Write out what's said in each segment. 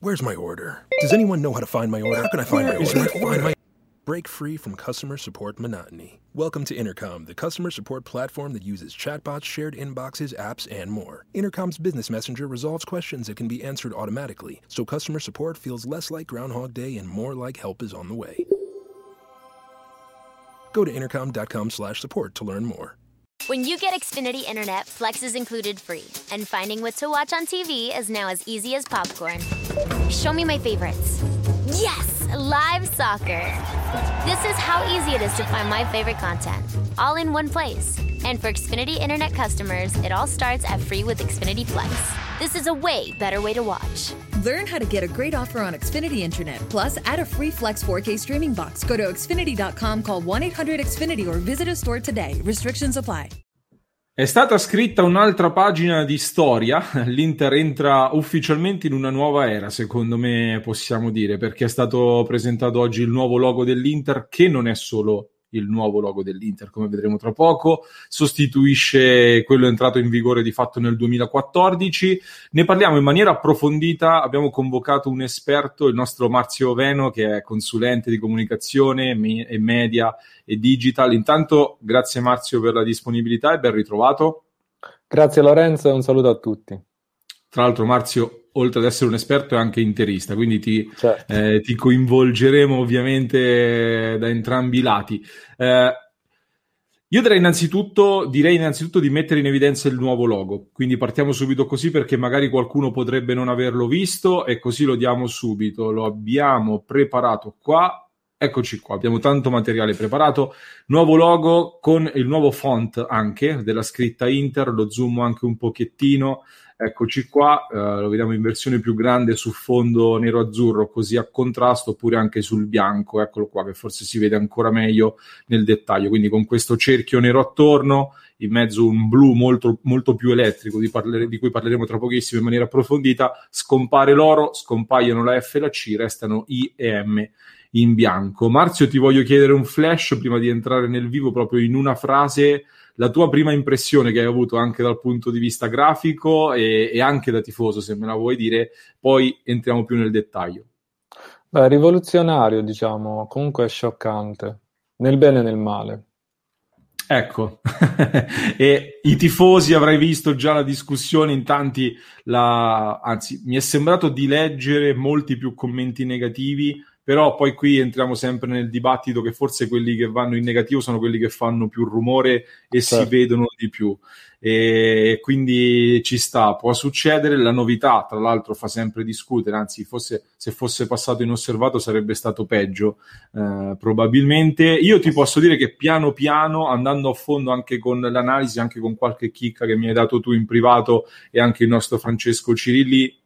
Where's my order? Does anyone know how to find my order? How can I find Where my order? my order? my- Break free from customer support monotony. Welcome to Intercom, the customer support platform that uses chatbots, shared inboxes, apps, and more. Intercom's business messenger resolves questions that can be answered automatically, so customer support feels less like Groundhog Day and more like help is on the way. Go to intercom.com/support to learn more. When you get Xfinity Internet, Flex is included free, and finding what to watch on TV is now as easy as popcorn. Show me my favorites. Yes, live soccer. This is how easy it is to find my favorite content, all in one place. And for Xfinity Internet customers, it all starts at free with Xfinity Flex. This is a way better way to watch. Learn how to get a great offer on Xfinity Internet. Plus, add a free Flex 4K streaming box. Go to Xfinity.com, call 1 800 Xfinity, or visit a store today. Restrictions apply. È stata scritta un'altra pagina di storia, l'Inter entra ufficialmente in una nuova era, secondo me possiamo dire, perché è stato presentato oggi il nuovo logo dell'Inter, che non è solo il nuovo logo dell'Inter, come vedremo tra poco, sostituisce quello entrato in vigore di fatto nel 2014. Ne parliamo in maniera approfondita, abbiamo convocato un esperto, il nostro Marzio Veno, che è consulente di comunicazione e media e digital. Intanto grazie Marzio per la disponibilità e ben ritrovato. Grazie Lorenzo e un saluto a tutti. Tra l'altro Marzio, oltre ad essere un esperto, è anche interista, quindi ti, Certo. eh, ti coinvolgeremo ovviamente da entrambi i lati. Eh, io direi innanzitutto, direi innanzitutto di mettere in evidenza il nuovo logo, quindi partiamo subito così perché magari qualcuno potrebbe non averlo visto e così lo diamo subito. Lo abbiamo preparato qua. Eccoci qua, abbiamo tanto materiale preparato. Nuovo logo con il nuovo font anche della scritta Inter, lo zoom anche un pochettino. Eccoci qua, eh, lo vediamo in versione più grande su fondo nero-azzurro, così a contrasto, oppure anche sul bianco, eccolo qua, che forse si vede ancora meglio nel dettaglio. Quindi con questo cerchio nero attorno, in mezzo un blu molto, molto più elettrico, di, parlere- di cui parleremo tra pochissimo in maniera approfondita, scompare l'oro, scompaiono la F e la C, restano I e M in bianco. Marzio, ti voglio chiedere un flash prima di entrare nel vivo, proprio in una frase la tua prima impressione che hai avuto anche dal punto di vista grafico e, e anche da tifoso, se me la vuoi dire, poi entriamo più nel dettaglio. Beh, rivoluzionario, diciamo, comunque scioccante, nel bene e nel male. Ecco, e i tifosi avrai visto già la discussione in tanti, la... anzi mi è sembrato di leggere molti più commenti negativi, però poi qui entriamo sempre nel dibattito che forse quelli che vanno in negativo sono quelli che fanno più rumore e si Certo. vedono di più. E quindi ci sta, può succedere. La novità, tra l'altro, fa sempre discutere. Anzi, fosse, se fosse passato inosservato sarebbe stato peggio, eh, probabilmente. Io ti posso dire che piano piano, andando a fondo anche con l'analisi, anche con qualche chicca che mi hai dato tu in privato e anche il nostro Francesco Cirilli,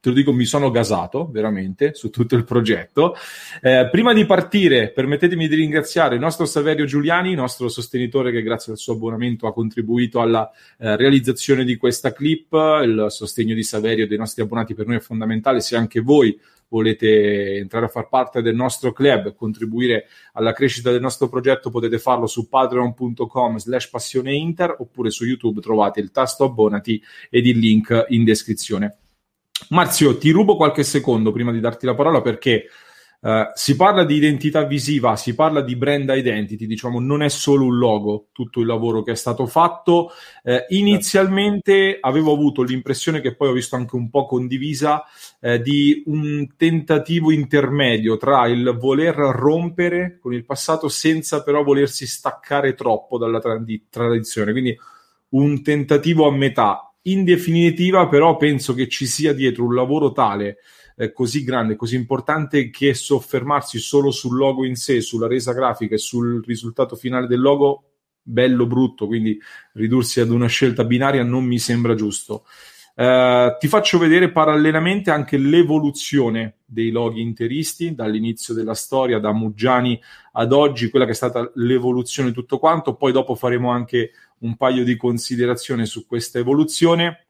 te lo dico, mi sono gasato veramente su tutto il progetto. Eh, prima di partire, permettetemi di ringraziare il nostro Saverio Giuliani, nostro sostenitore che grazie al suo abbonamento ha contribuito alla eh, realizzazione di questa clip. Il sostegno di Saverio e dei nostri abbonati per noi è fondamentale. Se anche voi volete entrare a far parte del nostro club e contribuire alla crescita del nostro progetto potete farlo su patreon.com slash passione inter oppure su YouTube trovate il tasto abbonati ed il link in descrizione. Marzio, ti rubo qualche secondo prima di darti la parola perché eh, si parla di identità visiva, si parla di brand identity, diciamo, non è solo un logo, tutto il lavoro che è stato fatto. Eh, inizialmente avevo avuto l'impressione che poi ho visto anche un po' condivisa eh, di un tentativo intermedio tra il voler rompere con il passato senza però volersi staccare troppo dalla tradi- tradizione, quindi un tentativo a metà. In definitiva, però, penso che ci sia dietro un lavoro tale, eh, così grande, così importante, che soffermarsi solo sul logo in sé, sulla resa grafica e sul risultato finale del logo, bello brutto, quindi ridursi ad una scelta binaria non mi sembra giusto. Eh, ti faccio vedere parallelamente anche l'evoluzione dei loghi interisti dall'inizio della storia, da Muggiani ad oggi, quella che è stata l'evoluzione tutto quanto. Poi dopo faremo anche un paio di considerazioni su questa evoluzione.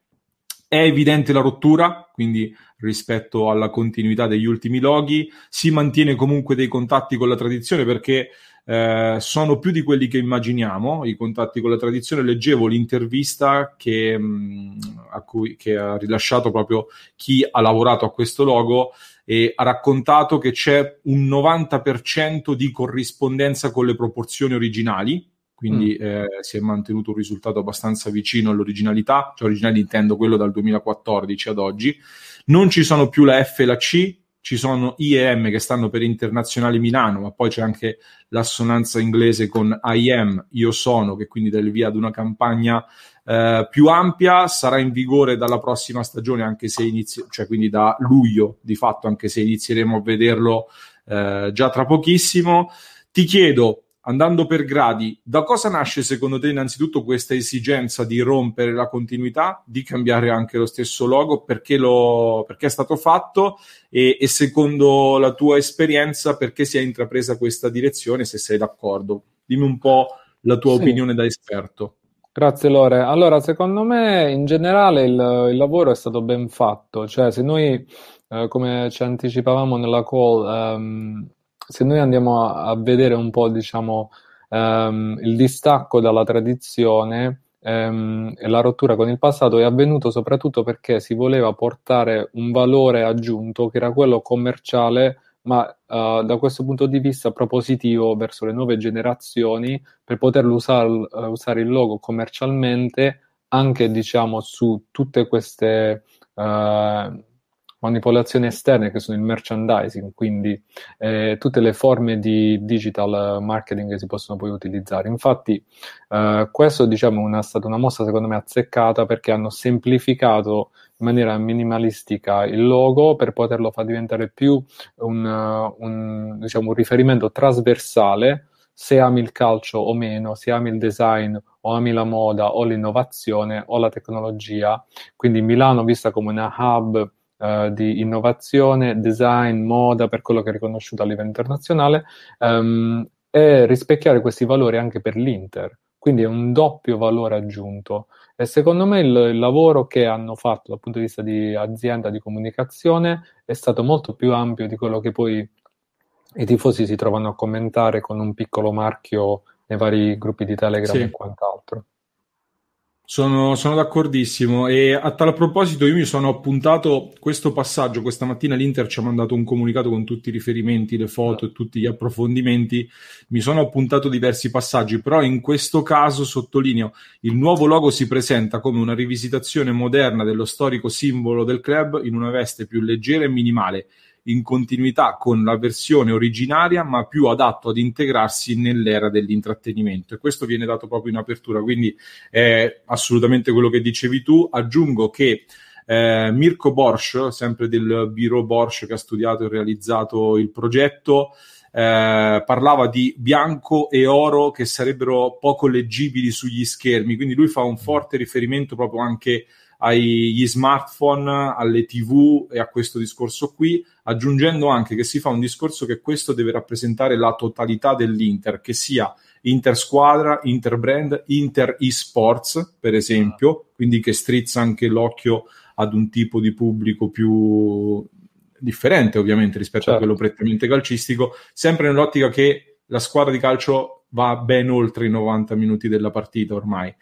è evidente la rottura, quindi rispetto alla continuità degli ultimi loghi, si mantiene comunque dei contatti con la tradizione perché eh, sono più di quelli che immaginiamo, i contatti con la tradizione. Leggevo l'intervista che, mh, mm, cui, che ha rilasciato proprio chi ha lavorato a questo logo e ha raccontato che c'è un 90% di corrispondenza con le proporzioni originali, quindi mm. eh, si è mantenuto un risultato abbastanza vicino all'originalità, cioè originale intendo quello dal 2014 ad oggi. Non ci sono più la F e la C, ci sono IEM che stanno per Internazionale Milano, ma poi c'è anche l'assonanza inglese con IM, io sono, che quindi dà il via ad una campagna eh, più ampia, sarà in vigore dalla prossima stagione, anche se inizio, cioè quindi da luglio di fatto, anche se inizieremo a vederlo eh, già tra pochissimo. Ti chiedo, andando per gradi, da cosa nasce secondo te innanzitutto questa esigenza di rompere la continuità, di cambiare anche lo stesso logo, perché, lo, perché è stato fatto e, e, secondo la tua esperienza perché si è intrapresa questa direzione, se sei d'accordo? Dimmi un po' la tua sì. opinione da esperto. Grazie Lore. Allora, secondo me in generale il, il lavoro è stato ben fatto, cioè se noi, eh, come ci anticipavamo nella call, ehm, se noi andiamo a, a vedere un po', diciamo, ehm, il distacco dalla tradizione ehm, e la rottura con il passato è avvenuto soprattutto perché si voleva portare un valore aggiunto che era quello commerciale ma uh, da questo punto di vista propositivo verso le nuove generazioni per poterlo usare, uh, usare il logo commercialmente anche diciamo su tutte queste uh, manipolazioni esterne che sono il merchandising, quindi eh, tutte le forme di digital marketing che si possono poi utilizzare. Infatti, eh, questo diciamo è stata una mossa secondo me azzeccata perché hanno semplificato in maniera minimalistica il logo per poterlo far diventare più un, un, diciamo, un riferimento trasversale se ami il calcio o meno, se ami il design o ami la moda o l'innovazione o la tecnologia. Quindi Milano vista come una hub uh, di innovazione, design, moda, per quello che è riconosciuto a livello internazionale, um, e rispecchiare questi valori anche per l'Inter. Quindi è un doppio valore aggiunto. E secondo me il, il, lavoro che hanno fatto dal punto di vista di azienda di comunicazione è stato molto più ampio di quello che poi i tifosi si trovano a commentare con un piccolo marchio nei vari gruppi di Telegram sì. e quant'altro. Sono, sono, d'accordissimo. E a tal proposito io mi sono appuntato questo passaggio, questa mattina l'Inter ci ha mandato un comunicato con tutti i riferimenti, le foto e tutti gli approfondimenti, mi sono appuntato diversi passaggi, però in questo caso sottolineo, il nuovo logo si presenta come una rivisitazione moderna dello storico simbolo del club in una veste più leggera e minimale in continuità con la versione originaria, ma più adatto ad integrarsi nell'era dell'intrattenimento. E questo viene dato proprio in apertura, quindi è assolutamente quello che dicevi tu. Aggiungo che eh, Mirko Borsch, sempre del Biro Borsch che ha studiato e realizzato il progetto, eh, parlava di bianco e oro che sarebbero poco leggibili sugli schermi, quindi lui fa un forte riferimento proprio anche agli smartphone, alle tv e a questo discorso qui, aggiungendo anche che si fa un discorso che questo deve rappresentare la totalità dell'Inter, che sia Inter squadra, Inter brand, Inter esports, per esempio, quindi che strizza anche l'occhio ad un tipo di pubblico più differente ovviamente rispetto certo. a quello prettamente calcistico, sempre nell'ottica che la squadra di calcio va ben oltre i 90 minuti della partita ormai.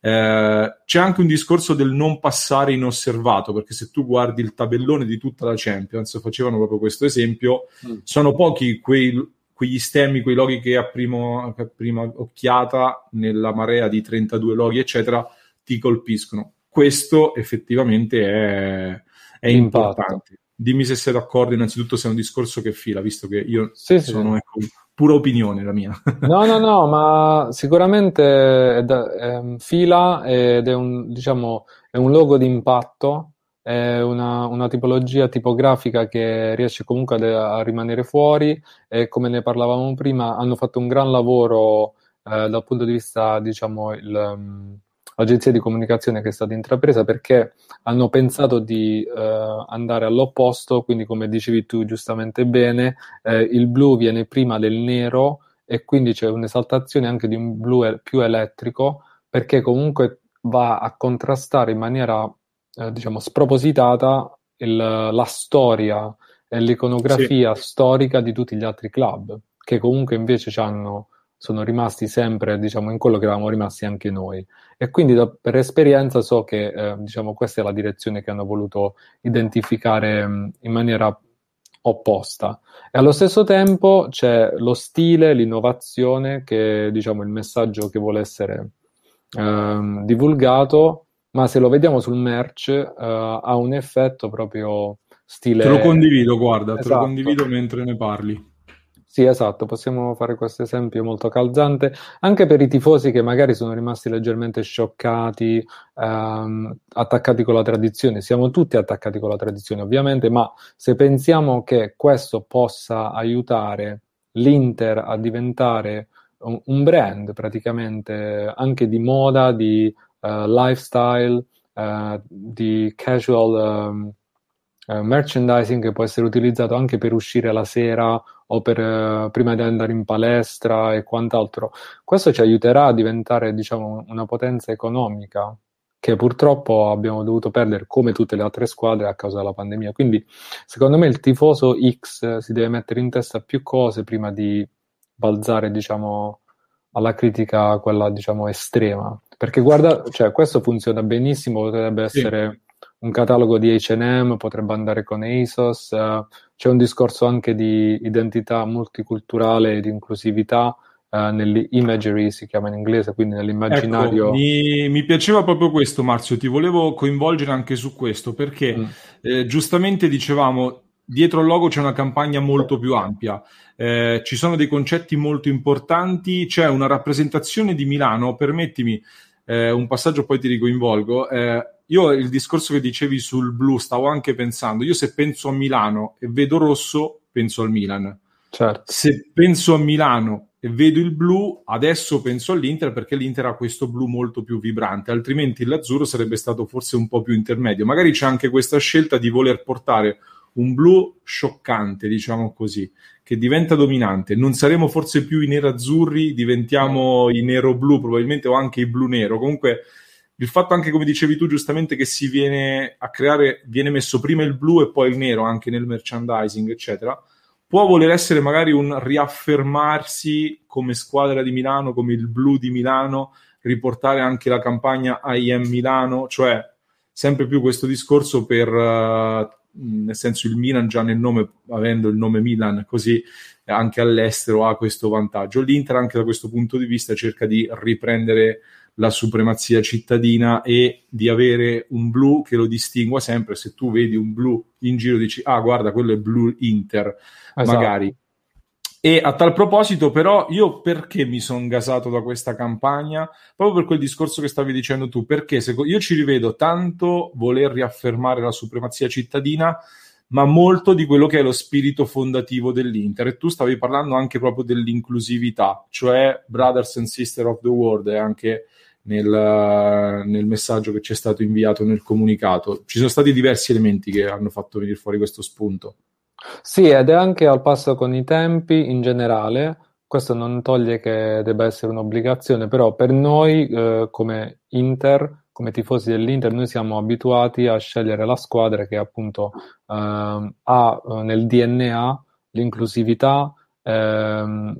Eh, c'è anche un discorso del non passare inosservato, perché se tu guardi il tabellone di tutta la Champions, facevano proprio questo esempio, mm. sono pochi quei, quegli stemmi, quei loghi che a, primo, a prima occhiata, nella marea di 32 loghi, eccetera, ti colpiscono. Questo effettivamente è, è importante. Dimmi se sei d'accordo, innanzitutto se è un discorso che fila, visto che io sì, sono sì. Ecco, pura opinione la mia. no, no, no, ma sicuramente è da, è fila ed è un, diciamo, è un logo di impatto, è una, una, tipologia tipografica che riesce comunque a, a, rimanere fuori e come ne parlavamo prima hanno fatto un gran lavoro eh, dal punto di vista, diciamo, il agenzia di comunicazione che è stata intrapresa perché hanno pensato di eh, andare all'opposto, quindi come dicevi tu giustamente bene, eh, il blu viene prima del nero e quindi c'è un'esaltazione anche di un blu più elettrico perché comunque va a contrastare in maniera eh, diciamo, spropositata il, la storia e l'iconografia sì. storica di tutti gli altri club, che comunque invece hanno, sono rimasti sempre diciamo, in quello che eravamo rimasti anche noi. E quindi da, per esperienza so che eh, diciamo, questa è la direzione che hanno voluto identificare mh, in maniera opposta. E allo stesso tempo c'è lo stile, l'innovazione, che diciamo, il messaggio che vuole essere ehm, divulgato, ma se lo vediamo sul merch eh, ha un effetto proprio stile... Te lo condivido, guarda, esatto. te lo esatto. condivido mentre ne parli. Sì, esatto, possiamo fare questo esempio molto calzante anche per i tifosi che magari sono rimasti leggermente scioccati, ehm, attaccati con la tradizione. Siamo tutti attaccati con la tradizione, ovviamente, ma se pensiamo che questo possa aiutare l'Inter a diventare un, un brand praticamente anche di moda, di uh, lifestyle, uh, di casual um, merchandising che può essere utilizzato anche per uscire la sera o per, eh, prima di andare in palestra e quant'altro. Questo ci aiuterà a diventare, diciamo, una potenza economica che purtroppo abbiamo dovuto perdere come tutte le altre squadre a causa della pandemia. Quindi, secondo me, il tifoso X si deve mettere in testa più cose prima di balzare, diciamo, alla critica, quella, diciamo, estrema. Perché guarda, cioè, questo funziona benissimo, potrebbe essere sì un catalogo di H&M, potrebbe andare con ASOS, uh, c'è un discorso anche di identità multiculturale e di inclusività uh, nell'imagery, si chiama in inglese, quindi nell'immaginario. Ecco, mi, mi, piaceva proprio questo, Marzio, ti volevo coinvolgere anche su questo, perché mm. eh, giustamente dicevamo, dietro al logo c'è una campagna molto più ampia. Eh, ci sono dei concetti molto importanti, c'è una rappresentazione di Milano, permettimi eh, un passaggio poi ti ricoinvolgo. Eh, io il discorso che dicevi sul blu stavo anche pensando, io se penso a Milano e vedo rosso, penso al Milan. Certo. Se penso a Milano e vedo il blu, adesso penso all'Inter perché l'Inter ha questo blu molto più vibrante, altrimenti l'azzurro sarebbe stato forse un po' più intermedio. Magari c'è anche questa scelta di voler portare un blu scioccante, diciamo così, che diventa dominante. Non saremo forse più i nerazzurri, diventiamo i nero-blu probabilmente o anche i blu-nero. Comunque il fatto anche, come dicevi tu giustamente, che si viene a creare, viene messo prima il blu e poi il nero anche nel merchandising, eccetera, può voler essere magari un riaffermarsi come squadra di Milano, come il blu di Milano, riportare anche la campagna IM Milano, cioè sempre più questo discorso per, uh, nel senso il Milan già nel nome, avendo il nome Milan, così anche all'estero ha questo vantaggio. L'Inter anche da questo punto di vista cerca di riprendere la supremazia cittadina e di avere un blu che lo distingua sempre. Se tu vedi un blu in giro dici, ah guarda, quello è blu Inter, esatto. magari. E a tal proposito, però, io perché mi sono gasato da questa campagna? Proprio per quel discorso che stavi dicendo tu, perché io ci rivedo tanto voler riaffermare la supremazia cittadina, ma molto di quello che è lo spirito fondativo dell'Inter. E tu stavi parlando anche proprio dell'inclusività, cioè Brothers and Sisters of the World, e anche nel, nel, messaggio che ci è stato inviato nel comunicato. Ci sono stati diversi elementi che hanno fatto venire fuori questo spunto. Sì, ed è anche al passo con i tempi in generale. Questo non toglie che debba essere un'obbligazione, però per noi eh, come Inter, come tifosi dell'Inter, noi siamo abituati a scegliere la squadra che appunto eh, ha eh, nel DNA l'inclusività, ehm,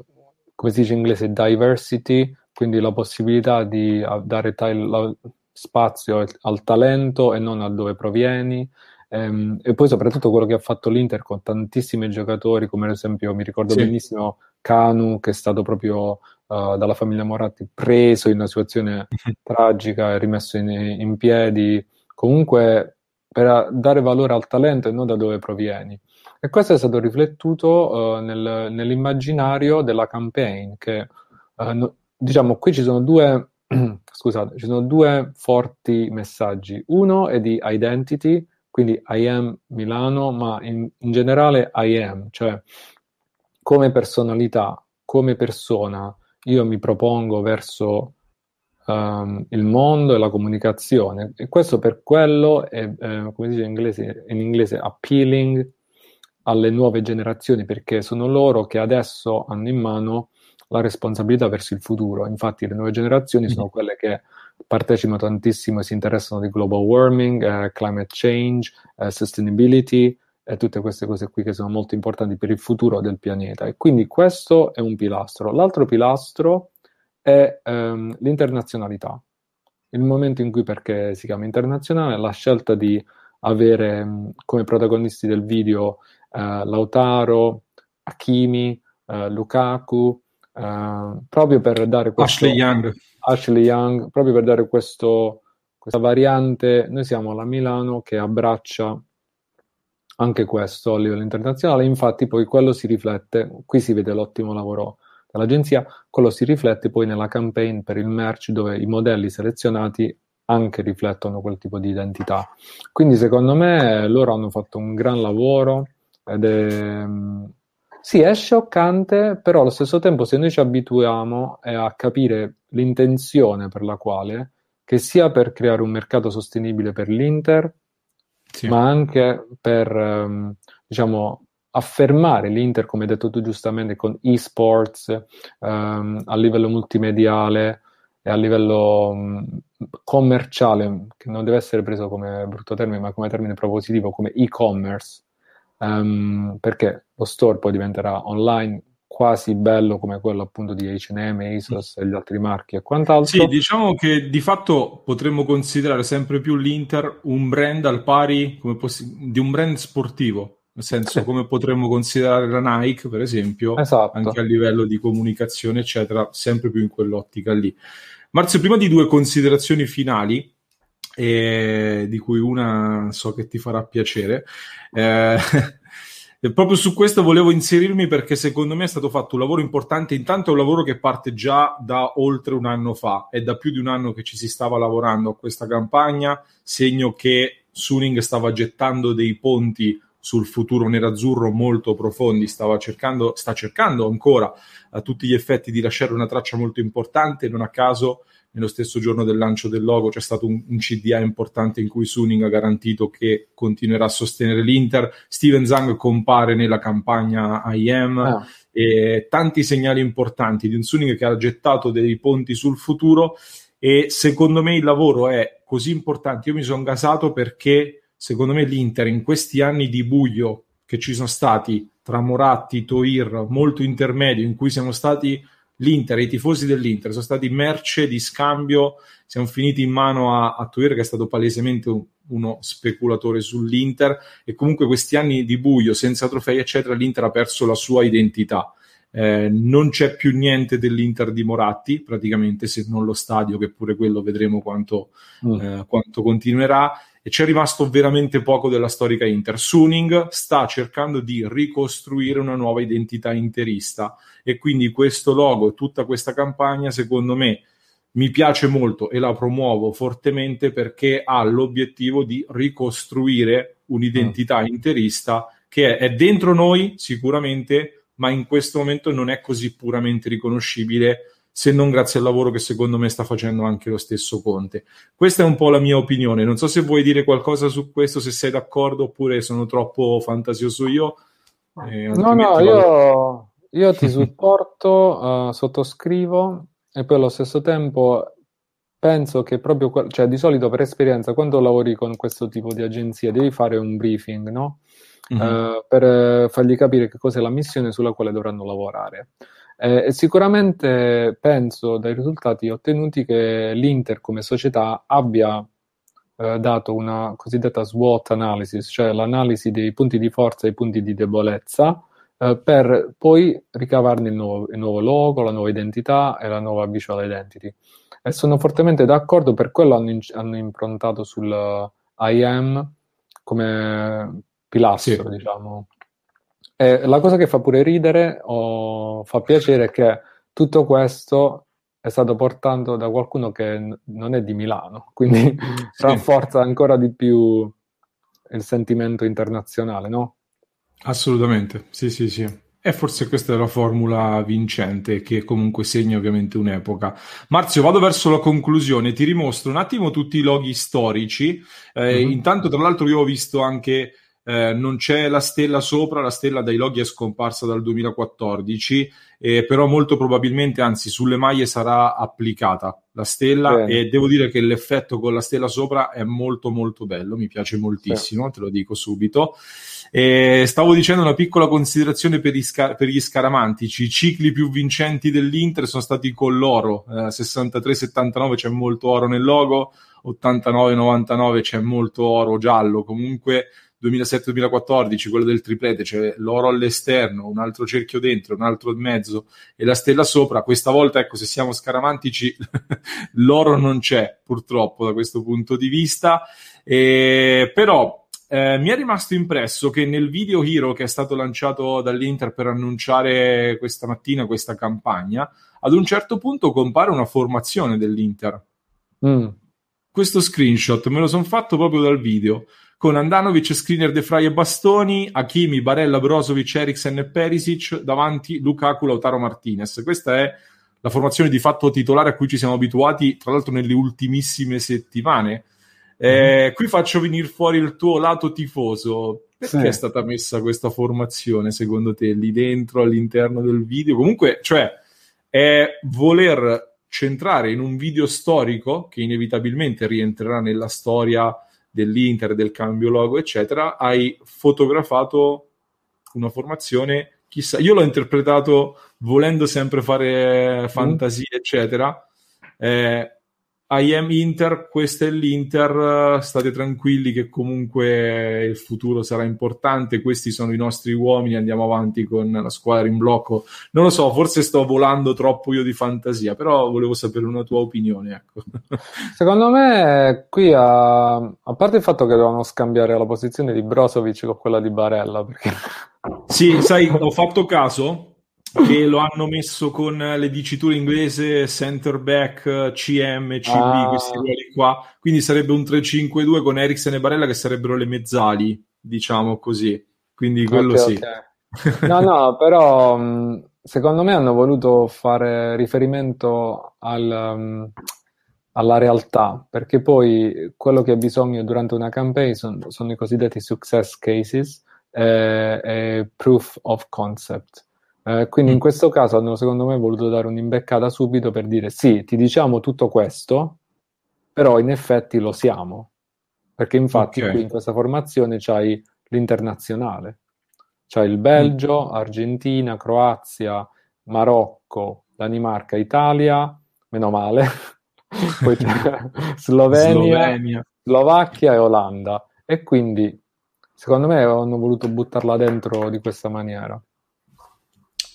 come si dice in inglese, diversity, quindi la possibilità di dare tal- spazio al talento e non a dove provieni. Ehm, e poi soprattutto quello che ha fatto l'Inter con tantissimi giocatori, come ad esempio mi ricordo sì. benissimo Canu, che è stato proprio uh, dalla famiglia Moratti preso in una situazione tragica e rimesso in, in piedi. Comunque per dare valore al talento e non da dove provieni. E questo è stato riflettuto uh, nel, nell'immaginario della campaign, che uh, no, diciamo, qui ci sono due, scusate, ci sono due forti messaggi. Uno è di identity, quindi I am Milano, ma in, in generale I am, cioè come personalità, come persona, io mi propongo verso um, il mondo e la comunicazione. E questo per quello è, eh, come si dice in inglese, in inglese, appealing alle nuove generazioni, perché sono loro che adesso hanno in mano la responsabilità verso il futuro. Infatti le nuove generazioni sono mm-hmm. quelle che partecipano tantissimo e si interessano di global warming, eh, climate change, eh, sustainability e tutte queste cose qui che sono molto importanti per il futuro del pianeta. E quindi questo è un pilastro. L'altro pilastro è ehm, l'internazionalità. Il momento in cui, perché si chiama internazionale, la scelta di avere mm, come protagonisti del video eh, Lautaro, Hakimi, eh, Lukaku, eh, proprio per dare questo... Ashley Young. Ashley Young, proprio per dare questo, questa variante. Noi siamo alla Milano che abbraccia anche questo a livello internazionale, infatti poi quello si riflette, qui si vede l'ottimo lavoro dell'agenzia, quello si riflette poi nella campaign per il merch dove i modelli selezionati anche riflettono quel tipo di identità. Quindi secondo me loro hanno fatto un gran lavoro ed è... Sì, è scioccante, però allo stesso tempo se noi ci abituiamo a capire l'intenzione per la quale, che sia per creare un mercato sostenibile per l'Inter, sì. ma anche per, ehm, diciamo, affermare l'Inter, come hai detto tu giustamente, con esports ehm, a livello multimediale e a livello mh, commerciale, che non deve essere preso come brutto termine, ma come termine propositivo, come e-commerce, um, perché lo store poi diventerà online quasi bello come quello appunto di H&M, ASOS e gli altri marchi e quant'altro. Sì, diciamo che di fatto potremmo considerare sempre più l'Inter un brand al pari poss- di un brand sportivo, nel senso sì. come potremmo considerare la Nike, per esempio, esatto. anche a livello di comunicazione, eccetera, sempre più in quell'ottica lì. Marzio, prima di due considerazioni finali, eh, di cui una so che ti farà piacere, eh, proprio su questo volevo inserirmi perché secondo me è stato fatto un lavoro importante. Intanto è un lavoro che parte già da oltre un anno fa, è da più di un anno che ci si stava lavorando a questa campagna, segno che Suning stava gettando dei ponti sul futuro nerazzurro molto profondi, stava cercando, sta cercando ancora a tutti gli effetti di lasciare una traccia molto importante, non a caso nello stesso giorno del lancio del logo c'è stato un, un CDA importante in cui Suning ha garantito che continuerà a sostenere l'Inter, Steven Zang compare nella campagna IM ah. e tanti segnali importanti di un Suning che ha gettato dei ponti sul futuro e secondo me il lavoro è così importante, io mi sono gasato perché secondo me l'Inter in questi anni di buio che ci sono stati tra Moratti, Toir, molto intermedio, in cui siamo stati l'Inter, i tifosi dell'Inter, sono stati merce di scambio, siamo finiti in mano a, a Toir che è stato palesemente un, uno speculatore sull'Inter e comunque questi anni di buio, senza trofei, eccetera, l'Inter ha perso la sua identità. Eh, non c'è più niente dell'Inter di Moratti, praticamente, se non lo stadio, che pure quello vedremo quanto, mm. eh, quanto continuerà e c'è rimasto veramente poco della storica Inter. Suning sta cercando di ricostruire una nuova identità interista e quindi questo logo e tutta questa campagna, secondo me, mi piace molto e la promuovo fortemente perché ha l'obiettivo di ricostruire un'identità mm. interista che è dentro noi sicuramente, ma in questo momento non è così puramente riconoscibile se non grazie al lavoro che secondo me sta facendo anche lo stesso Conte. Questa è un po' la mia opinione. Non so se vuoi dire qualcosa su questo, se sei d'accordo oppure sono troppo fantasioso io. Eh, no, no, io, io, ti supporto, uh, sottoscrivo e poi allo stesso tempo penso che proprio, cioè di solito per esperienza, quando lavori con questo tipo di agenzia devi fare un briefing, no? Mm-hmm. Uh, per fargli capire che cos'è la missione sulla quale dovranno lavorare. Eh, sicuramente penso dai risultati ottenuti che l'Inter come società abbia eh, dato una cosiddetta SWOT analysis, cioè l'analisi dei punti di forza e i punti di debolezza, eh, per poi ricavarne il nuovo, il nuovo, logo, la nuova identità e la nuova visual identity. E sono fortemente d'accordo, per quello hanno, in, hanno improntato sul IM come pilastro, sì. diciamo, e la cosa che fa pure ridere o fa piacere è che tutto questo è stato portato da qualcuno che n- non è di Milano, quindi sì. rafforza ancora di più il sentimento internazionale, no? Assolutamente, sì, sì, sì. E forse questa è la formula vincente che comunque segna ovviamente un'epoca. Marzio, vado verso la conclusione, ti rimostro un attimo tutti i loghi storici. Eh, mm-hmm. Intanto, tra l'altro, io ho visto anche eh, non c'è la stella sopra, la stella dai loghi è scomparsa dal 2014, eh, però molto probabilmente, anzi, sulle maglie sarà applicata la stella Bene. e devo dire che l'effetto con la stella sopra è molto molto bello, mi piace moltissimo, sì. te lo dico subito. E stavo dicendo una piccola considerazione per, scar- per, gli scaramantici. I cicli più vincenti dell'Inter sono stati con l'oro. Eh, 63-79 c'è molto oro nel logo, 89-99 c'è molto oro giallo. Comunque 2007-2014, quello del triplete, c'è l'oro all'esterno, un altro cerchio dentro, un altro in mezzo e la stella sopra. Questa volta, ecco, se siamo scaramantici, l'oro non c'è purtroppo da questo punto di vista. E, però eh, mi è rimasto impresso che nel video Hero che è stato lanciato dall'Inter per annunciare questa mattina questa campagna, ad un certo punto compare una formazione dell'Inter. Mm. Questo screenshot me lo sono fatto proprio dal video con Andanovic, Skriniar, De Frey e Bastoni, Hakimi, Barella, Brozovic, Eriksen e Perisic, davanti Lukaku, Lautaro Martinez. Questa è la formazione di fatto titolare a cui ci siamo abituati, tra l'altro nelle ultimissime settimane. Eh, mm. Qui faccio venire fuori il tuo lato tifoso. Perché sì. è stata messa questa formazione, secondo te, lì dentro, all'interno del video? Comunque, cioè, è voler centrare in un video storico che inevitabilmente rientrerà nella storia dell'Inter, del cambio logo, eccetera, hai fotografato una formazione, chissà, io l'ho interpretato volendo sempre fare fantasie, mm. eccetera. Eh, I am Inter, questo è l'Inter, state tranquilli che comunque il futuro sarà importante, questi sono i nostri uomini, andiamo avanti con la squadra in blocco. Non lo so, forse sto volando troppo io di fantasia, però volevo sapere una tua opinione. Ecco. Secondo me qui, a, a parte il fatto che dovevano scambiare la posizione di Brozovic con quella di Barella, perché... Sì, sai, ho fatto caso che lo hanno messo con le diciture inglese center back, CM, CB, ah. questi ruoli qua. Quindi sarebbe un 3-5-2 con Eriksen e Barella che sarebbero le mezzali, diciamo così. Quindi quello okay, sì. Okay. No, no, però secondo me hanno voluto fare riferimento al, um, alla realtà, perché poi quello che ha bisogno durante una campaign sono, sono i cosiddetti success cases e, e proof of concept eh, quindi in mm. questo caso hanno secondo me voluto dare un'imbeccata subito per dire sì, ti diciamo tutto questo, però in effetti lo siamo. Perché infatti okay. qui in questa formazione c'hai l'internazionale. C'hai il Belgio, mm. Argentina, Croazia, Marocco, Danimarca, Italia, meno male, poi Slovenia, Slovenia, Slovacchia e Olanda. E quindi secondo me hanno voluto buttarla dentro di questa maniera.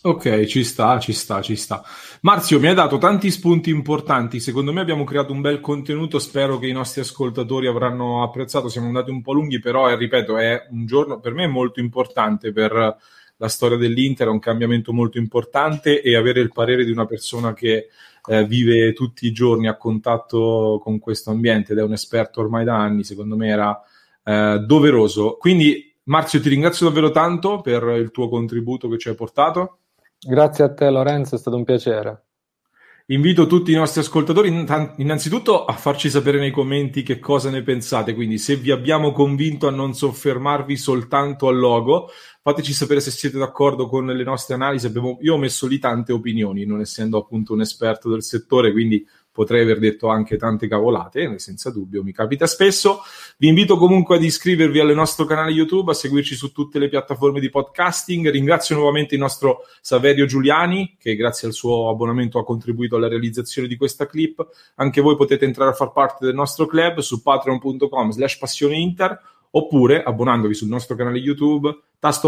Ok, ci sta, ci sta, ci sta. Marzio, mi hai dato tanti spunti importanti. Secondo me abbiamo creato un bel contenuto. Spero che i nostri ascoltatori avranno apprezzato. Siamo andati un po' lunghi, però, eh, ripeto, è un giorno per me molto importante per la storia dell'Inter. È un cambiamento molto importante e avere il parere di una persona che eh, vive tutti i giorni a contatto con questo ambiente ed è un esperto ormai da anni, secondo me era eh, doveroso. Quindi, Marzio, ti ringrazio davvero tanto per il tuo contributo che ci hai portato. Grazie a te Lorenzo, è stato un piacere. Invito tutti i nostri ascoltatori innanzitutto a farci sapere nei commenti che cosa ne pensate, quindi se vi abbiamo convinto a non soffermarvi soltanto al logo, fateci sapere se siete d'accordo con le nostre analisi. Abbiamo, io ho messo lì tante opinioni, non essendo appunto un esperto del settore, quindi potrei aver detto anche tante cavolate, senza dubbio, mi capita spesso. Vi invito comunque ad iscrivervi al nostro canale YouTube, a seguirci su tutte le piattaforme di podcasting. Ringrazio nuovamente il nostro Saverio Giuliani, che grazie al suo abbonamento ha contribuito alla realizzazione di questa clip. Anche voi potete entrare a far parte del nostro club su patreon.com slash passioneinter oppure abbonandovi sul nostro canale YouTube, tasto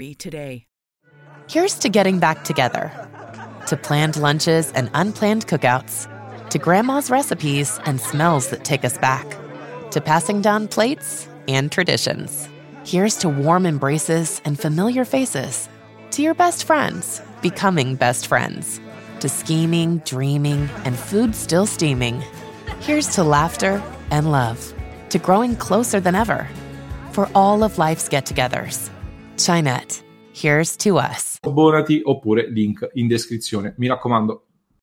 1-888-RECOVERY today. Here's to getting back together, to planned lunches and unplanned cookouts, to grandma's recipes and smells that take us back, to passing down plates and traditions. Here's to warm embraces and familiar faces, to your best friends becoming best friends, to scheming, dreaming, and food still steaming. Here's to laughter and love, to growing closer than ever. For all of life's get togethers. Chinet. Here's to us. Abbonati oppure link in descrizione. Mi raccomando,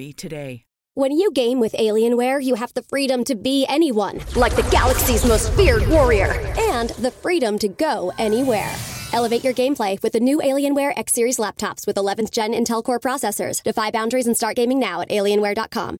1-888-RECOVERY today. When you game with Alienware, you have the freedom to be anyone, like the galaxy's most feared warrior, and the freedom to go anywhere. Elevate your gameplay with the new Alienware X Series laptops with 11th gen Intel Core processors. Defy boundaries and start gaming now at alienware.com.